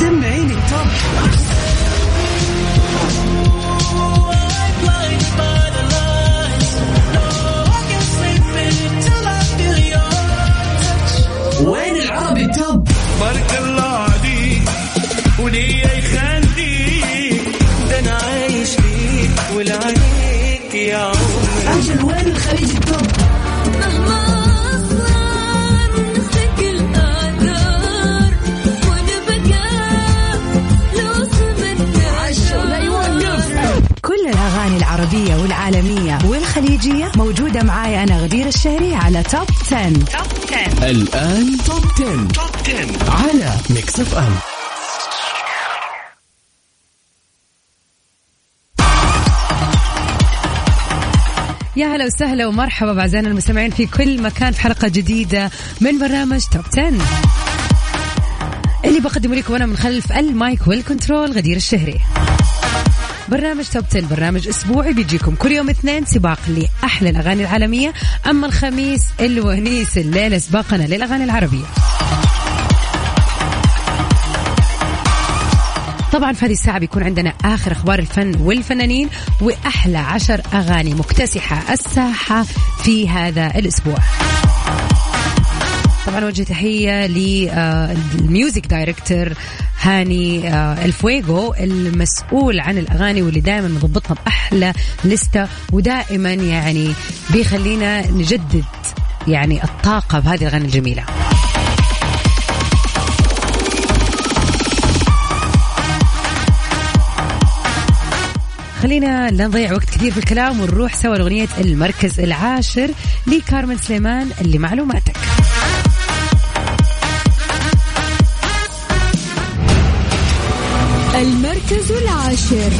سمعيني التوب وين العربية والعالمية والخليجية موجودة معاي أنا غدير الشهري على Top 10. Top 10 الآن Top 10. Top 10 على Mix FM يا هلا وسهلا ومرحبا بأعزائنا المستمعين في كل مكان في حلقة جديدة من برنامج Top 10 اللي بقدمه لكم أنا من خلف ال mic وال control غدير الشهري. برنامج Top 10 برنامج أسبوعي بيجيكم كل يوم اثنين سباق لأحلى الأغاني العالمية. أما الخميس الونيس الليلة سباقنا للأغاني العربية. طبعا في هذه الساعة بيكون عندنا آخر أخبار الفن والفنانين وأحلى عشر أغاني مكتسحة الساحة في هذا الأسبوع. طبعا وجه تحية لل music director هاني آه، الفويجو المسؤول عن الأغاني واللي دائما مضبطنا بأحلى لستة ودائما يعني بيخلينا نجدد يعني الطاقة بهذه الأغاني الجميلة. خلينا لا نضيع وقت كثير في الكلام ونروح سوا لأغنية المركز العاشر لكارمن سليمان اللي معلوماتك. المركز العاشر.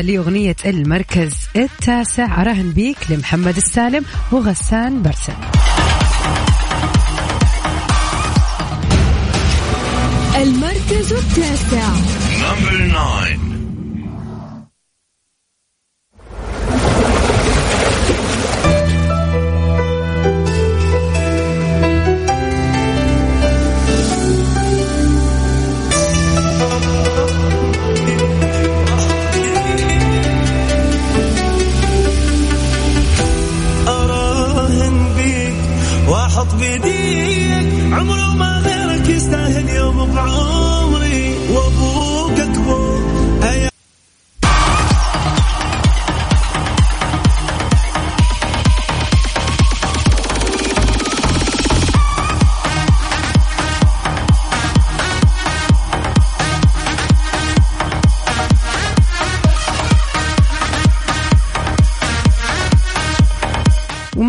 لأغنية المركز التاسع أراهن بيك لمحمد السالم وغسان برسن المركز التاسع.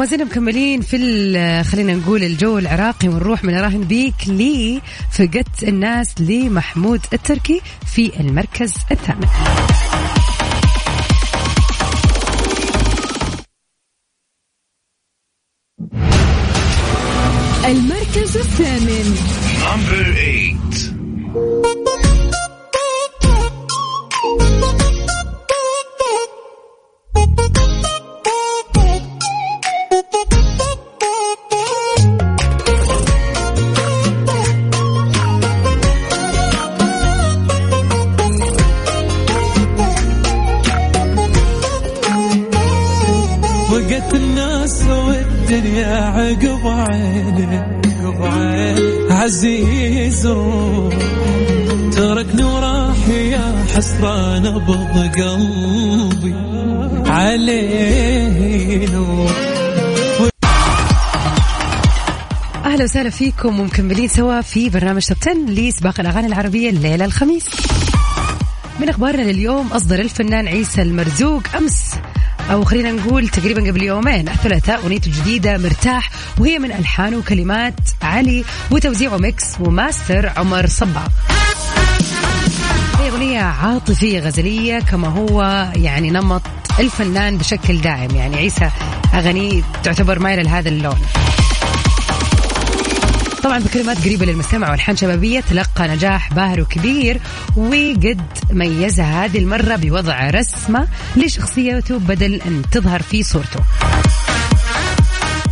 وما زلنا مكملين في ال- خلينا نقول الجو العراقي ونروح من أراهن بيك لي فقدت الناس لمحمود التركي في المركز الثامن. المركز الثامن. نمبر 8 حسرة نبض قلبي عليه نور أهلا وسهلا فيكم ومكملين سوا في برنامج Top 10 لسباق الأغاني العربية الليلة الخميس. من أخبارنا لليوم أصدر الفنان عيسى المرزوق أمس أو خلينا نقول تقريبا قبل يومين الثلاثاء أغنيته الجديدة مرتاح وهي من ألحان وكلمات علي وتوزيع mix و master عمر صباغ. هي أغنية عاطفية غزلية كما هو يعني نمط الفنان بشكل دائم. يعني عيسى اغانيه تعتبر مايلة لهذا اللون. طبعا بكلمات قريبة للمستمع والحان شبابية تلقى نجاح باهر وكبير وقد ميزها هذه المرة بوضع رسمة لشخصيته بدل أن تظهر في صورته.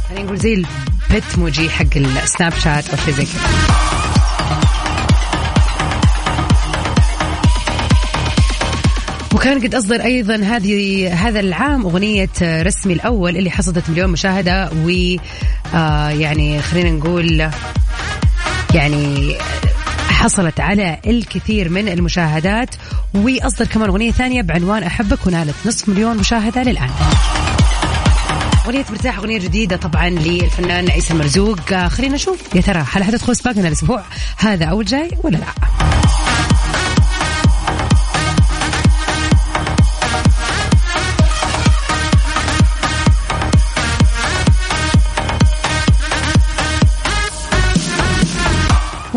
خلينا نقول زي البت موجي حق السناب شات أو شيء زي كذا. وكان قد أصدر أيضا هذه هذا العام أغنية رسمي الأول اللي حصدت مليون مشاهدة و آه يعني خلينا نقول يعني حصلت على الكثير من المشاهدات وأصدر كمان أغنية ثانية بعنوان أحبك ونالت نصف مليون مشاهدة للآن. أغنية مرتاح أغنية جديدة طبعا للفنان عيسى المرزوق آه، خلينا نشوف. يا ترى هل حتدخل سباقنا الأسبوع؟ هذا أو الجاي ولا لا؟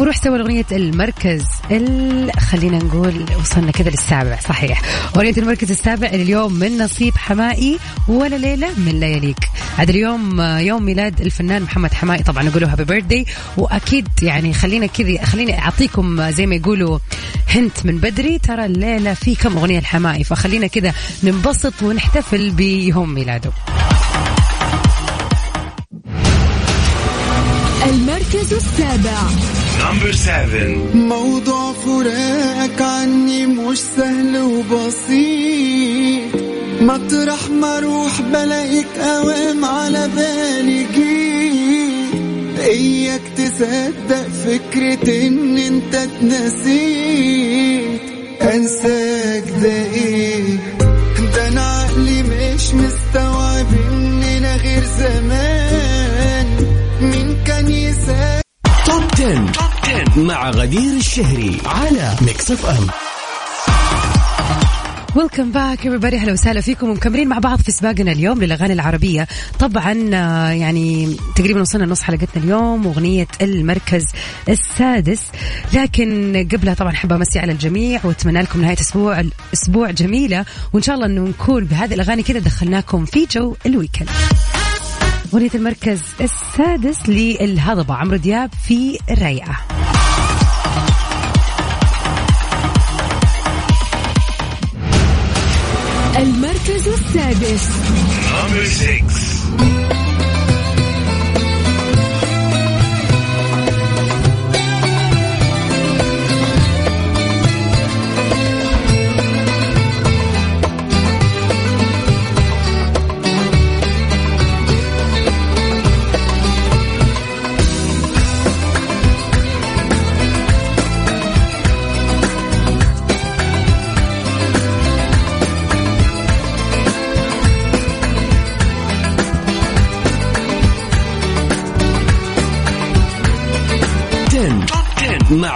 وروح سوى أغنية المركز ال... خلينا نقول وصلنا كذا للسابع صحيح. أغنية المركز السابع اليوم من نصيب حمائي ولا ليلة من لياليك عاد اليوم يوم ميلاد الفنان محمد حمائي طبعا نقول له هابي بيرثدي وأكيد يعني خلينا كذا خليني أعطيكم زي ما يقولوا هنت من بدري ترى الليلة في كم أغنية الحمائي فخلينا كذا ننبسط ونحتفل بيوم ميلاده. المركز السابع. Number seven. موضوع فراقك عني مش سهل وبسيط. مطرح ما أروح بلاقيك قوام على بالي جيت. اياك تصدق فكرة إن أنت اتنسيت؟ أنساك ده إيه؟ ده أنا عقلي مش مستوعب إننا غير زمان. مين مع غدير الشهري على Mix FM welcome back everybody. أهلا وسهلا فيكم. ومكملين مع بعض في سباقنا اليوم للأغاني العربية. طبعا آه، يعني تقريبا وصلنا نص حلقتنا اليوم واغنيه المركز السادس. لكن قبلها طبعا أحب أمسي على الجميع وأتمنى لكم نهاية أسبوع أسبوع جميلة. وإن شاء الله إنه نكون بهذه الأغاني كذا دخلناكم في جو ال weekend. أغنية المركز السادس للهضبة. عمرو دياب في الرايقة المركز السادس.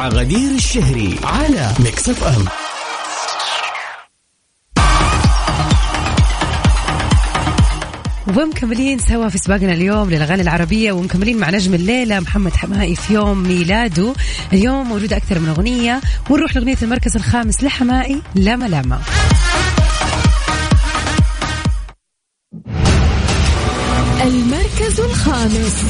غدير الشهري على Mix FM ومكملين سوا في سباقنا اليوم للأغاني العربية ومكملين مع نجم الليلة محمد حماقي في يوم ميلاده. اليوم موجوده أكثر من أغنية ونروح لأغنية المركز الخامس لحماقي لاما لاما. المركز الخامس.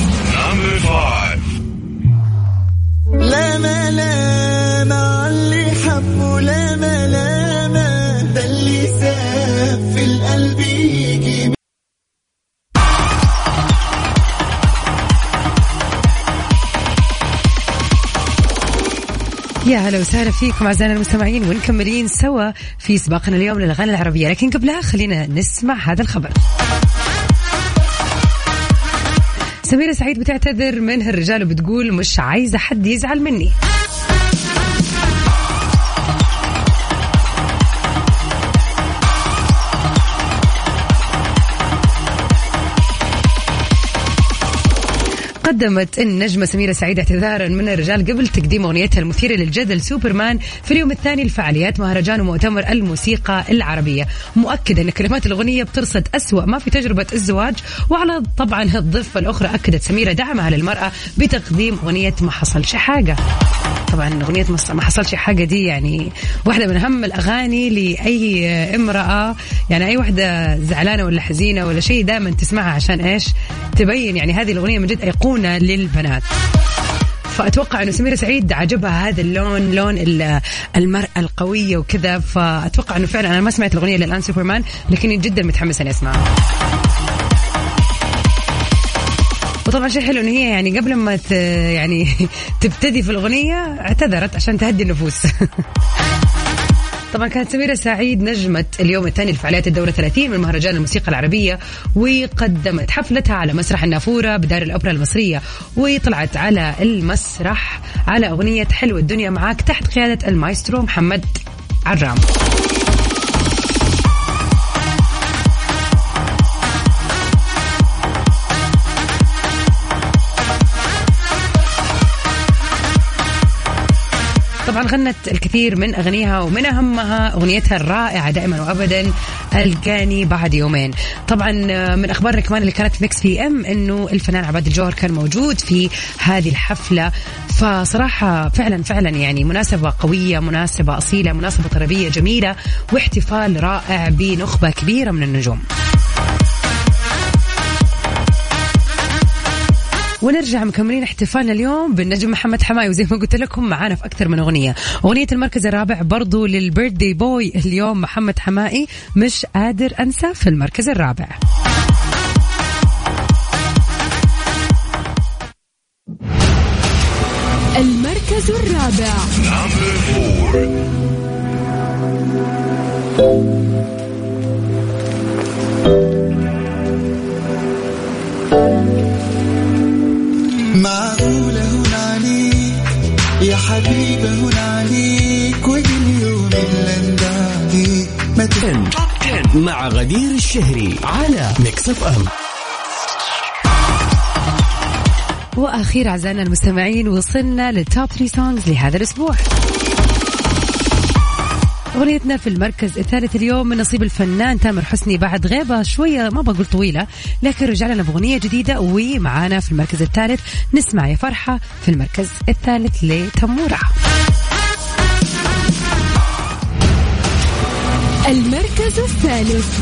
هلا وسهلا فيكم أعزائنا المستمعين ونكملين سوا في سباقنا اليوم للأغاني العربية. لكن قبلها خلينا نسمع هذا الخبر. سميرة سعيد بتعتذر من الرجال وبتقول مش عايزة حد يزعل مني. قدمت النجمة سميرة سعيد اعتذارا من الرجال قبل تقديم أغنيتها المثيرة للجدل سوبرمان في اليوم الثاني لفعاليات مهرجان ومؤتمر الموسيقى العربية. مؤكدة أن كلمات الأغنية بترصد أسوأ ما في تجربة الزواج وعلى طبعا الضفة الأخرى أكدت سميرة دعمها للمرأة بتقديم أغنية ما حصلش حاجة طبعا مص- ما حصلش حاجة دي يعني واحدة من أهم الأغاني لأي امرأة. يعني أي واحدة زعلانة ولا حزينة ولا شيء دائما تسمعها عشان إيش؟ تبين يعني هذه الأغنية من جد أيقونة للبنات. فأتوقع إنه سميرة سعيد عجبها هذا اللون لون ال- المرأة القوية وكذا. فأتوقع إنه فعلا أنا ما سمعت الأغنية للان سوبرمان لكني جدا متحمسة إني أسمعها. وطبعا شيء حلو إن هي يعني قبل ما يعني تبتدي في الأغنية اعتذرت عشان تهدي النفوس. طبعا كانت سميرة سعيد نجمة اليوم الثاني لفعاليات الدورة 30 من مهرجان الموسيقى العربية وقدمت حفلتها على مسرح النافورة بدار الأوبرا المصرية وطلعت على المسرح على أغنية حلوة الدنيا معاك تحت قيادة المايسترو محمد عرام. طبعا غنت الكثير من اغانيها ومن أهمها أغنيتها الرائعة دائما وابدا القاني بعد يومين. طبعا من أخبارنا كمان اللي كانت في Mix PM إنه الفنان عبادي الجوهر كان موجود في هذه الحفلة. فصراحة فعلا فعلا يعني مناسبة قوية مناسبة أصيلة مناسبة طربية جميلة واحتفال رائع بنخبة كبيرة من النجوم. ونرجع مكملين احتفالنا اليوم بالنجم محمد حماقي وزي ما قلت لكم معانا في أكثر من أغنية. أغنية المركز الرابع برضو للبيرثدي بوي اليوم محمد حمائي مش قادر أنسى في المركز الرابع. المركز الرابع. معقولة هون عليك يا حبيبة هون عليك وكل يوم اللي ندعيك ما 10 مع غدير الشهري على Mix FM وأخيرا أعزائنا المستمعين وصلنا لل top 3 songs لهذا الأسبوع. أغنيتنا في المركز الثالث اليوم من نصيب الفنان تامر حسني بعد غيبة شوية ما بقول طويلة لكن رجع لنا بأغنية جديدة ومعانا في المركز الثالث. نسمع يا فرحة في المركز الثالث لتمورة. المركز الثالث.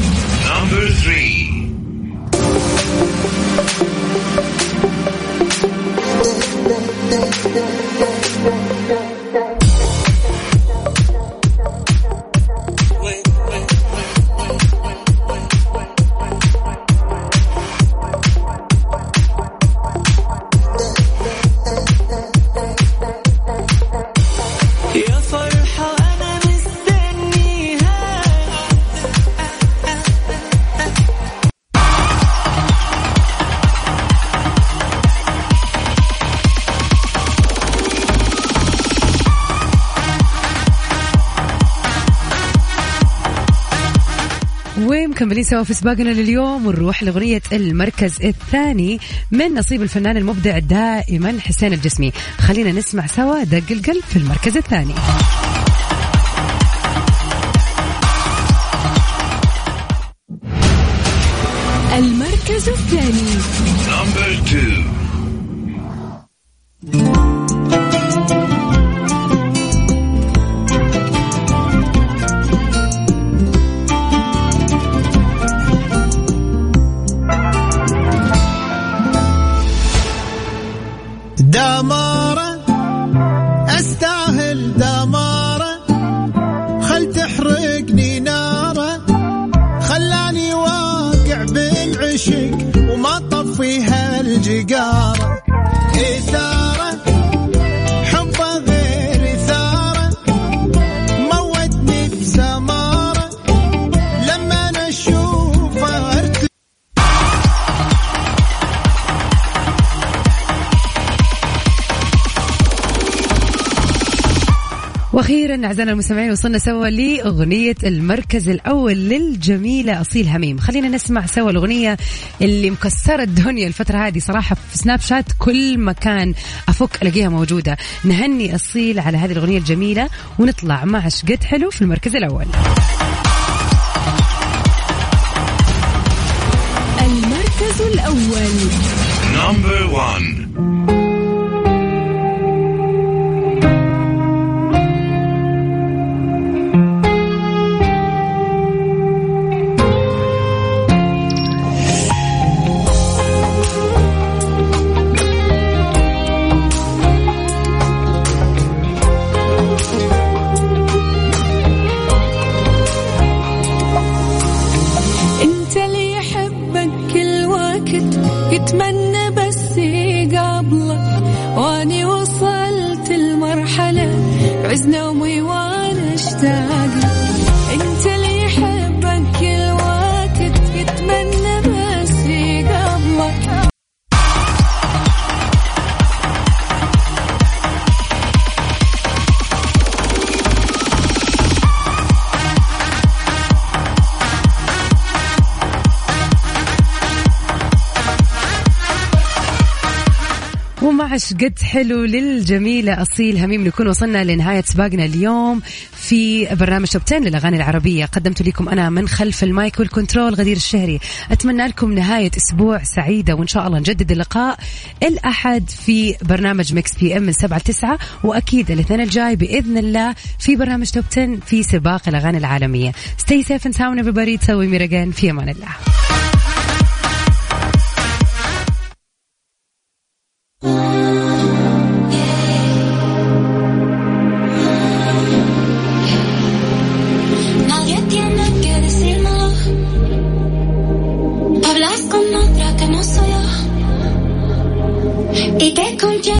ومكملين سوا في سباقنا لليوم ونروح لأغنية المركز الثاني من نصيب الفنان المبدع دائما حسين الجسمي. خلينا نسمع سوا دق القلب في المركز الثاني. المركز الثاني. إذا أعزائنا المستمعين وصلنا سوا لأغنية المركز الأول للجميلة أصيل هميم. خلينا نسمع سوا الأغنية اللي مكسرة الدنيا الفترة هذه صراحة في سناب شات. كل مكان أفك ألاقيها موجودة. نهني أصيل على هذه الأغنية الجميلة ونطلع مع شقد حلو في المركز الأول. المركز الأول. نمبر 1 ومع شقد حلو للجميلة أصيل هميم نكون وصلنا لنهاية سباقنا اليوم في برنامج Top 10 للأغاني العربية. قدمت لكم أنا من خلف ال mic وال control غدير الشهري. أتمنى لكم نهاية أسبوع سعيدة وإن شاء الله نجدد اللقاء الأحد في برنامج Mix PM من 7 ل 9 وأكيد الاثنين الجاي بإذن الله في برنامج Top 10 في سباق الأغاني العالمية. Stay safe and sound everybody. تسوي ميرجان في أمان الله. Thank you.